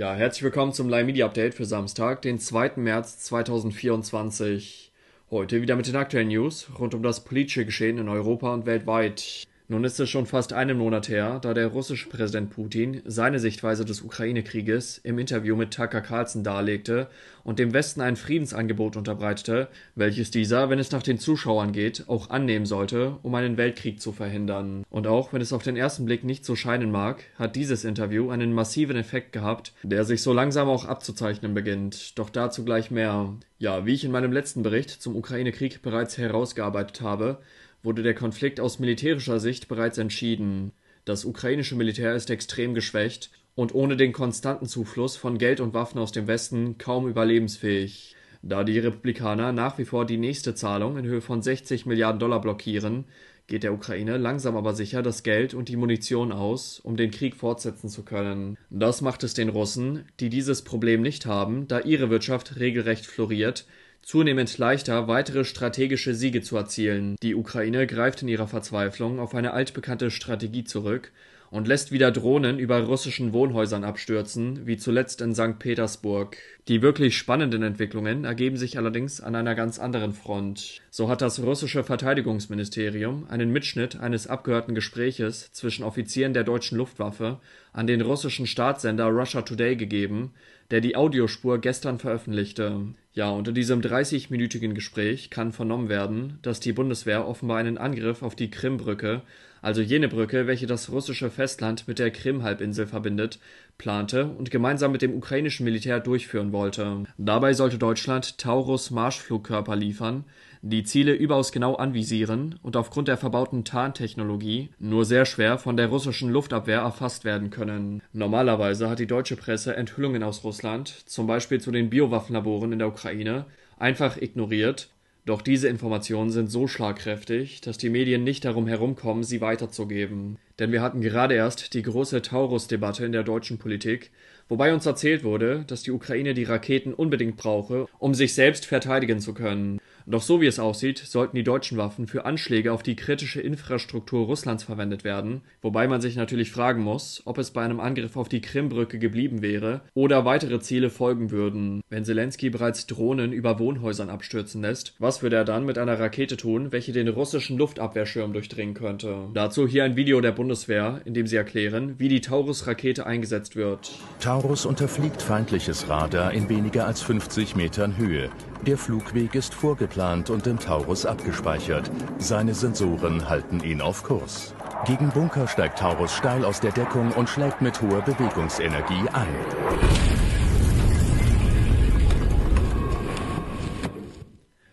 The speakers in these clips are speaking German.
Ja, herzlich willkommen zum Live Media Update für Samstag, den 2. März 2024. Heute wieder mit den aktuellen News rund um das politische Geschehen in Europa und weltweit. Nun ist es schon fast einen Monat her, da der russische Präsident Putin seine Sichtweise des Ukraine-Krieges im Interview mit Tucker Carlson darlegte und dem Westen ein Friedensangebot unterbreitete, welches dieser, wenn es nach den Zuschauern geht, auch annehmen sollte, um einen Weltkrieg zu verhindern. Und auch wenn es auf den ersten Blick nicht so scheinen mag, hat dieses Interview einen massiven Effekt gehabt, der sich so langsam auch abzuzeichnen beginnt. Doch dazu gleich mehr. Ja, wie ich in meinem letzten Bericht zum Ukraine-Krieg bereits herausgearbeitet habe, wurde der Konflikt aus militärischer Sicht bereits entschieden. Das ukrainische Militär ist extrem geschwächt und ohne den konstanten Zufluss von Geld und Waffen aus dem Westen kaum überlebensfähig. Da die Republikaner nach wie vor die nächste Zahlung in Höhe von 60 Milliarden Dollar blockieren, geht der Ukraine langsam aber sicher das Geld und die Munition aus, um den Krieg fortsetzen zu können. Das macht es den Russen, die dieses Problem nicht haben, da ihre Wirtschaft regelrecht floriert, zunehmend leichter, weitere strategische Siege zu erzielen. Die Ukraine greift in ihrer Verzweiflung auf eine altbekannte Strategie zurück und lässt wieder Drohnen über russischen Wohnhäusern abstürzen, wie zuletzt in St. Petersburg. Die wirklich spannenden Entwicklungen ergeben sich allerdings an einer ganz anderen Front. So hat das russische Verteidigungsministerium einen Mitschnitt eines abgehörten Gespräches zwischen Offizieren der deutschen Luftwaffe an den russischen Staatssender Russia Today gegeben, der die Audiospur gestern veröffentlichte. Ja, unter diesem 30-minütigen Gespräch kann vernommen werden, dass die Bundeswehr offenbar einen Angriff auf die Krimbrücke also jene Brücke, welche das russische Festland mit der Krim-Halbinsel verbindet, plante und gemeinsam mit dem ukrainischen Militär durchführen wollte. Dabei sollte Deutschland Taurus-Marschflugkörper liefern, die Ziele überaus genau anvisieren und aufgrund der verbauten Tarntechnologie nur sehr schwer von der russischen Luftabwehr erfasst werden können. Normalerweise hat die deutsche Presse Enthüllungen aus Russland, zum Beispiel zu den Biowaffenlaboren in der Ukraine, einfach ignoriert doch diese Informationen sind so schlagkräftig, dass die Medien nicht darum herumkommen, sie weiterzugeben. Denn wir hatten gerade erst die große Taurus-Debatte in der deutschen Politik, wobei uns erzählt wurde, dass die Ukraine die Raketen unbedingt brauche, um sich selbst verteidigen zu können. Doch so wie es aussieht, sollten die deutschen Waffen für Anschläge auf die kritische Infrastruktur Russlands verwendet werden, wobei man sich natürlich fragen muss, ob es bei einem Angriff auf die Krimbrücke geblieben wäre oder weitere Ziele folgen würden. Wenn Zelensky bereits Drohnen über Wohnhäusern abstürzen lässt, was würde er dann mit einer Rakete tun, welche den russischen Luftabwehrschirm durchdringen könnte? Dazu hier ein Video der Bundeswehr, in dem sie erklären, wie die Taurus-Rakete eingesetzt wird. Taurus unterfliegt feindliches Radar in weniger als 50 Metern Höhe. Der Flugweg ist vorgeplant und im Taurus abgespeichert. Seine Sensoren halten ihn auf Kurs. Gegen Bunker steigt Taurus steil aus der Deckung und schlägt mit hoher Bewegungsenergie ein.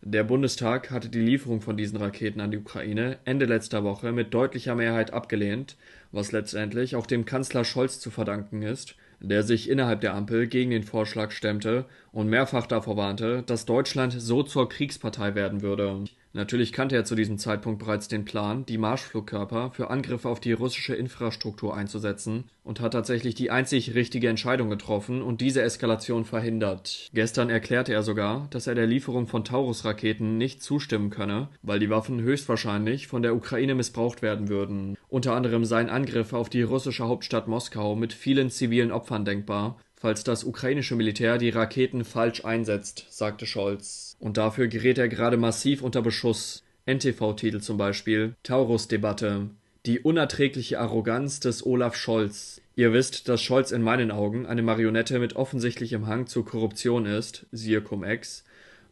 Der Bundestag hatte die Lieferung von diesen Raketen an die Ukraine Ende letzter Woche mit deutlicher Mehrheit abgelehnt, was letztendlich auch dem Kanzler Scholz zu verdanken ist, der sich innerhalb der Ampel gegen den Vorschlag stemmte und mehrfach davor warnte, dass Deutschland so zur Kriegspartei werden würde. Natürlich kannte er zu diesem Zeitpunkt bereits den Plan, die Marschflugkörper für Angriffe auf die russische Infrastruktur einzusetzen und hat tatsächlich die einzig richtige Entscheidung getroffen und diese Eskalation verhindert. Gestern erklärte er sogar, dass er der Lieferung von Taurus-Raketen nicht zustimmen könne, weil die Waffen höchstwahrscheinlich von der Ukraine missbraucht werden würden. Unter anderem seien Angriffe auf die russische Hauptstadt Moskau mit vielen zivilen Opfern denkbar falls das ukrainische Militär die Raketen falsch einsetzt, sagte Scholz. Und dafür gerät er gerade massiv unter Beschuss. NTV-Titel zum Beispiel Taurus-Debatte. Die unerträgliche Arroganz des Olaf Scholz. Ihr wisst, dass Scholz in meinen Augen eine Marionette mit offensichtlichem Hang zur Korruption ist, siehe Cum-Ex.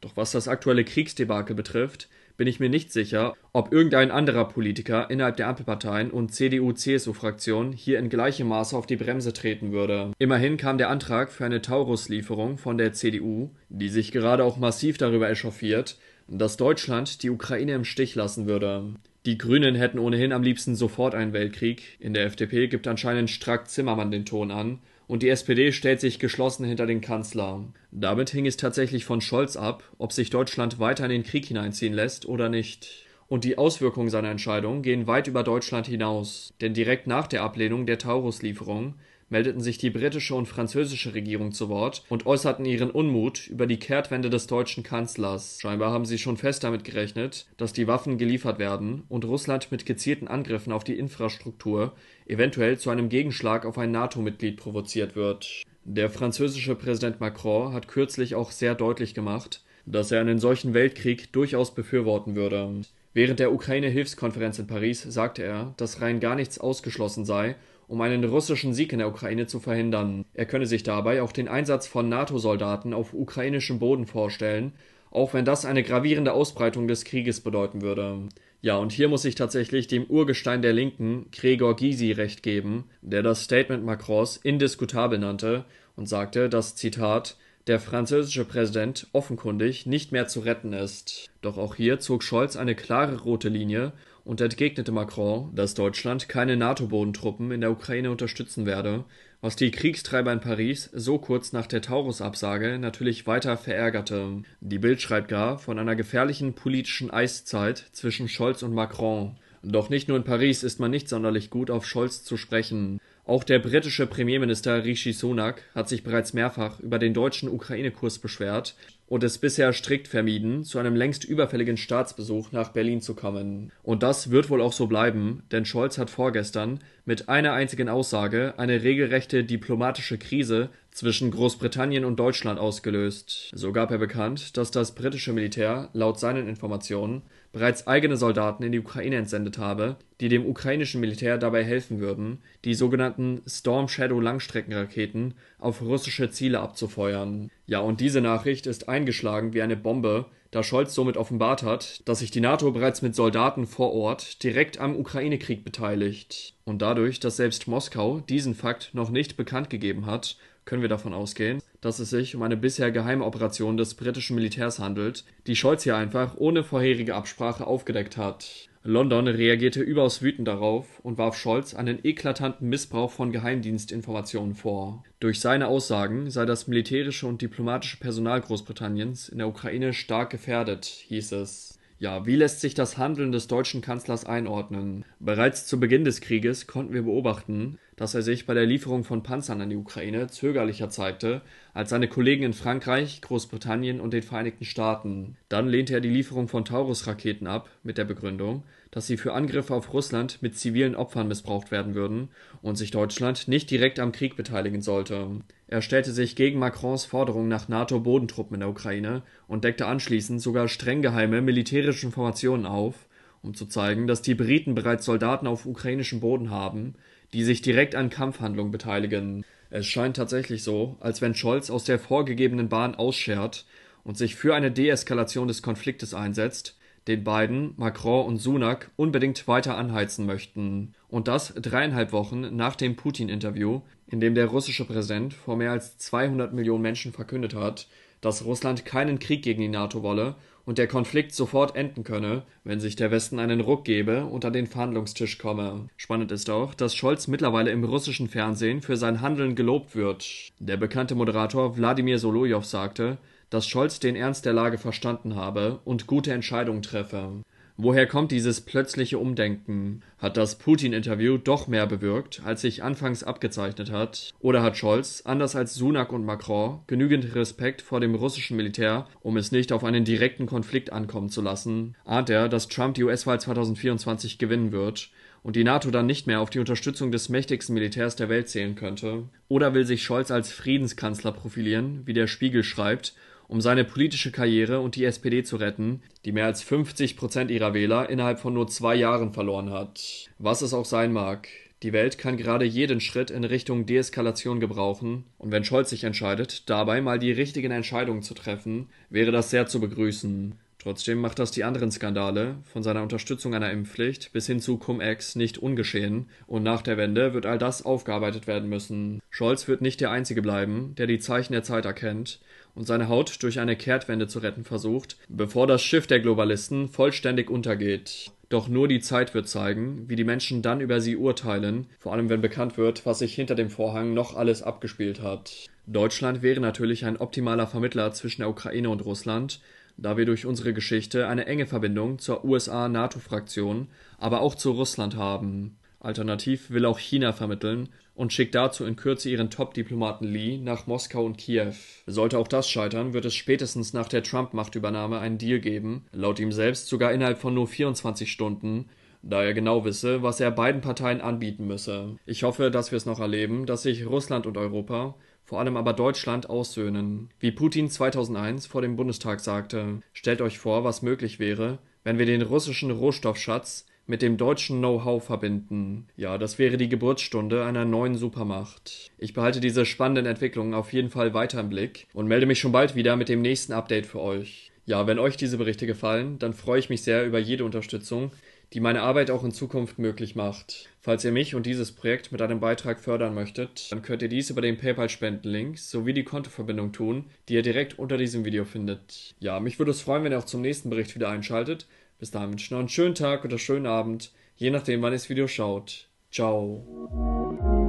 Doch was das aktuelle Kriegsdebakel betrifft, bin ich mir nicht sicher, ob irgendein anderer Politiker innerhalb der Ampelparteien und CDU-CSU-Fraktion hier in gleichem Maße auf die Bremse treten würde. Immerhin kam der Antrag für eine Taurus-Lieferung von der CDU, die sich gerade auch massiv darüber echauffiert, dass Deutschland die Ukraine im Stich lassen würde. Die Grünen hätten ohnehin am liebsten sofort einen Weltkrieg. In der FDP gibt anscheinend Strack Zimmermann den Ton an und die SPD stellt sich geschlossen hinter den Kanzler. Damit hing es tatsächlich von Scholz ab, ob sich Deutschland weiter in den Krieg hineinziehen lässt oder nicht. Und die Auswirkungen seiner Entscheidung gehen weit über Deutschland hinaus, denn direkt nach der Ablehnung der Taurus-Lieferung meldeten sich die britische und französische Regierung zu Wort und äußerten ihren Unmut über die Kehrtwende des deutschen Kanzlers. Scheinbar haben sie schon fest damit gerechnet, dass die Waffen geliefert werden und Russland mit gezielten Angriffen auf die Infrastruktur eventuell zu einem Gegenschlag auf ein NATO-Mitglied provoziert wird. Der französische Präsident Macron hat kürzlich auch sehr deutlich gemacht, dass er einen solchen Weltkrieg durchaus befürworten würde. Während der Ukraine-Hilfskonferenz in Paris sagte er, dass rein gar nichts ausgeschlossen sei, um einen russischen Sieg in der Ukraine zu verhindern. Er könne sich dabei auch den Einsatz von NATO-Soldaten auf ukrainischem Boden vorstellen, auch wenn das eine gravierende Ausbreitung des Krieges bedeuten würde. Ja, und hier muss ich tatsächlich dem Urgestein der Linken, Gregor Gysi, recht geben, der das Statement Macrons indiskutabel nannte und sagte, dass, Zitat, der französische Präsident offenkundig nicht mehr zu retten ist. Doch auch hier zog Scholz eine klare rote Linie und entgegnete Macron, dass Deutschland keine NATO-Bodentruppen in der Ukraine unterstützen werde, was die Kriegstreiber in Paris so kurz nach der Taurus-Absage natürlich weiter verärgerte. Die Bild schreibt gar von einer gefährlichen politischen Eiszeit zwischen Scholz und Macron. Doch nicht nur in Paris ist man nicht sonderlich gut auf Scholz zu sprechen. Auch der britische Premierminister Rishi Sunak hat sich bereits mehrfach über den deutschen Ukraine-Kurs beschwert und es bisher strikt vermieden, zu einem längst überfälligen Staatsbesuch nach Berlin zu kommen. Und das wird wohl auch so bleiben, denn Scholz hat vorgestern mit einer einzigen Aussage eine regelrechte diplomatische Krise zwischen Großbritannien und Deutschland ausgelöst. So gab er bekannt, dass das britische Militär laut seinen Informationen bereits eigene Soldaten in die Ukraine entsendet habe, die dem ukrainischen Militär dabei helfen würden, die sogenannten Storm Shadow Langstreckenraketen auf russische Ziele abzufeuern. Ja, und diese Nachricht ist eingeschlagen wie eine Bombe, da Scholz somit offenbart hat, dass sich die NATO bereits mit Soldaten vor Ort direkt am Ukraine-Krieg beteiligt. Und dadurch, dass selbst Moskau diesen Fakt noch nicht bekannt gegeben hat, können wir davon ausgehen, dass es sich um eine bisher geheime Operation des britischen Militärs handelt, die Scholz hier einfach ohne vorherige Absprache aufgedeckt hat. London reagierte überaus wütend darauf und warf Scholz einen eklatanten Missbrauch von Geheimdienstinformationen vor. Durch seine Aussagen sei das militärische und diplomatische Personal Großbritanniens in der Ukraine stark gefährdet, hieß es. Ja, wie lässt sich das Handeln des deutschen Kanzlers einordnen? Bereits zu Beginn des Krieges konnten wir beobachten, dass er sich bei der Lieferung von Panzern an die Ukraine zögerlicher zeigte als seine Kollegen in Frankreich, Großbritannien und den Vereinigten Staaten. Dann lehnte er die Lieferung von Taurus-Raketen ab, mit der Begründung, dass sie für Angriffe auf Russland mit zivilen Opfern missbraucht werden würden und sich Deutschland nicht direkt am Krieg beteiligen sollte. Er stellte sich gegen Macrons Forderung nach NATO-Bodentruppen in der Ukraine und deckte anschließend sogar streng geheime militärische Informationen auf, um zu zeigen, dass die Briten bereits Soldaten auf ukrainischem Boden haben, die sich direkt an Kampfhandlungen beteiligen. Es scheint tatsächlich so, als wenn Scholz aus der vorgegebenen Bahn ausschert und sich für eine Deeskalation des Konfliktes einsetzt, den beiden, Macron und Sunak, unbedingt weiter anheizen möchten. Und das dreieinhalb Wochen nach dem Putin-Interview, in dem der russische Präsident vor mehr als 200 Millionen Menschen verkündet hat, dass Russland keinen Krieg gegen die NATO wolle und der Konflikt sofort enden könne, wenn sich der Westen einen Ruck gebe und an den Verhandlungstisch komme. Spannend ist auch, dass Scholz mittlerweile im russischen Fernsehen für sein Handeln gelobt wird. Der bekannte Moderator Wladimir Solojow sagte, dass Scholz den Ernst der Lage verstanden habe und gute Entscheidungen treffe. Woher kommt dieses plötzliche Umdenken? Hat das Putin-Interview doch mehr bewirkt, als sich anfangs abgezeichnet hat? Oder hat Scholz, anders als Sunak und Macron, genügend Respekt vor dem russischen Militär, um es nicht auf einen direkten Konflikt ankommen zu lassen? Ahnt er, dass Trump die US-Wahl 2024 gewinnen wird und die NATO dann nicht mehr auf die Unterstützung des mächtigsten Militärs der Welt zählen könnte? Oder will sich Scholz als Friedenskanzler profilieren, wie der Spiegel schreibt, um seine politische Karriere und die SPD zu retten, die mehr als 50 Prozent ihrer Wähler innerhalb von nur zwei Jahren verloren hat. Was es auch sein mag. Die Welt kann gerade jeden Schritt in Richtung Deeskalation gebrauchen, und wenn Scholz sich entscheidet, dabei mal die richtigen Entscheidungen zu treffen, wäre das sehr zu begrüßen. Trotzdem macht das die anderen Skandale, von seiner Unterstützung einer Impfpflicht bis hin zu Cum-Ex, nicht ungeschehen, und nach der Wende wird all das aufgearbeitet werden müssen. Scholz wird nicht der Einzige bleiben, der die Zeichen der Zeit erkennt und seine Haut durch eine Kehrtwende zu retten versucht, bevor das Schiff der Globalisten vollständig untergeht. Doch nur die Zeit wird zeigen, wie die Menschen dann über sie urteilen, vor allem wenn bekannt wird, was sich hinter dem Vorhang noch alles abgespielt hat. Deutschland wäre natürlich ein optimaler Vermittler zwischen der Ukraine und Russland, da wir durch unsere Geschichte eine enge Verbindung zur USA-NATO-Fraktion, aber auch zu Russland haben. Alternativ will auch China vermitteln und schickt dazu in Kürze ihren Top-Diplomaten Lee nach Moskau und Kiew. Sollte auch das scheitern, wird es spätestens nach der Trump-Machtübernahme einen Deal geben, laut ihm selbst sogar innerhalb von nur 24 Stunden, da er genau wisse, was er beiden Parteien anbieten müsse. Ich hoffe, dass wir es noch erleben, dass sich Russland und Europa vor allem aber Deutschland aussöhnen. Wie Putin 2001 vor dem Bundestag sagte, stellt euch vor, was möglich wäre, wenn wir den russischen Rohstoffschatz mit dem deutschen Know-how verbinden. Ja, das wäre die Geburtsstunde einer neuen Supermacht. Ich behalte diese spannenden Entwicklungen auf jeden Fall weiter im Blick und melde mich schon bald wieder mit dem nächsten Update für euch. Ja, wenn euch diese Berichte gefallen, dann freue ich mich sehr über jede Unterstützung, die meine Arbeit auch in Zukunft möglich macht. Falls ihr mich und dieses Projekt mit einem Beitrag fördern möchtet, dann könnt ihr dies über den PayPal-Spendenlink sowie die Kontoverbindung tun, die ihr direkt unter diesem Video findet. Ja, mich würde es freuen, wenn ihr auch zum nächsten Bericht wieder einschaltet. Bis dahin wünsche ich noch einen schönen Tag oder schönen Abend, je nachdem, wann ihr das Video schaut. Ciao.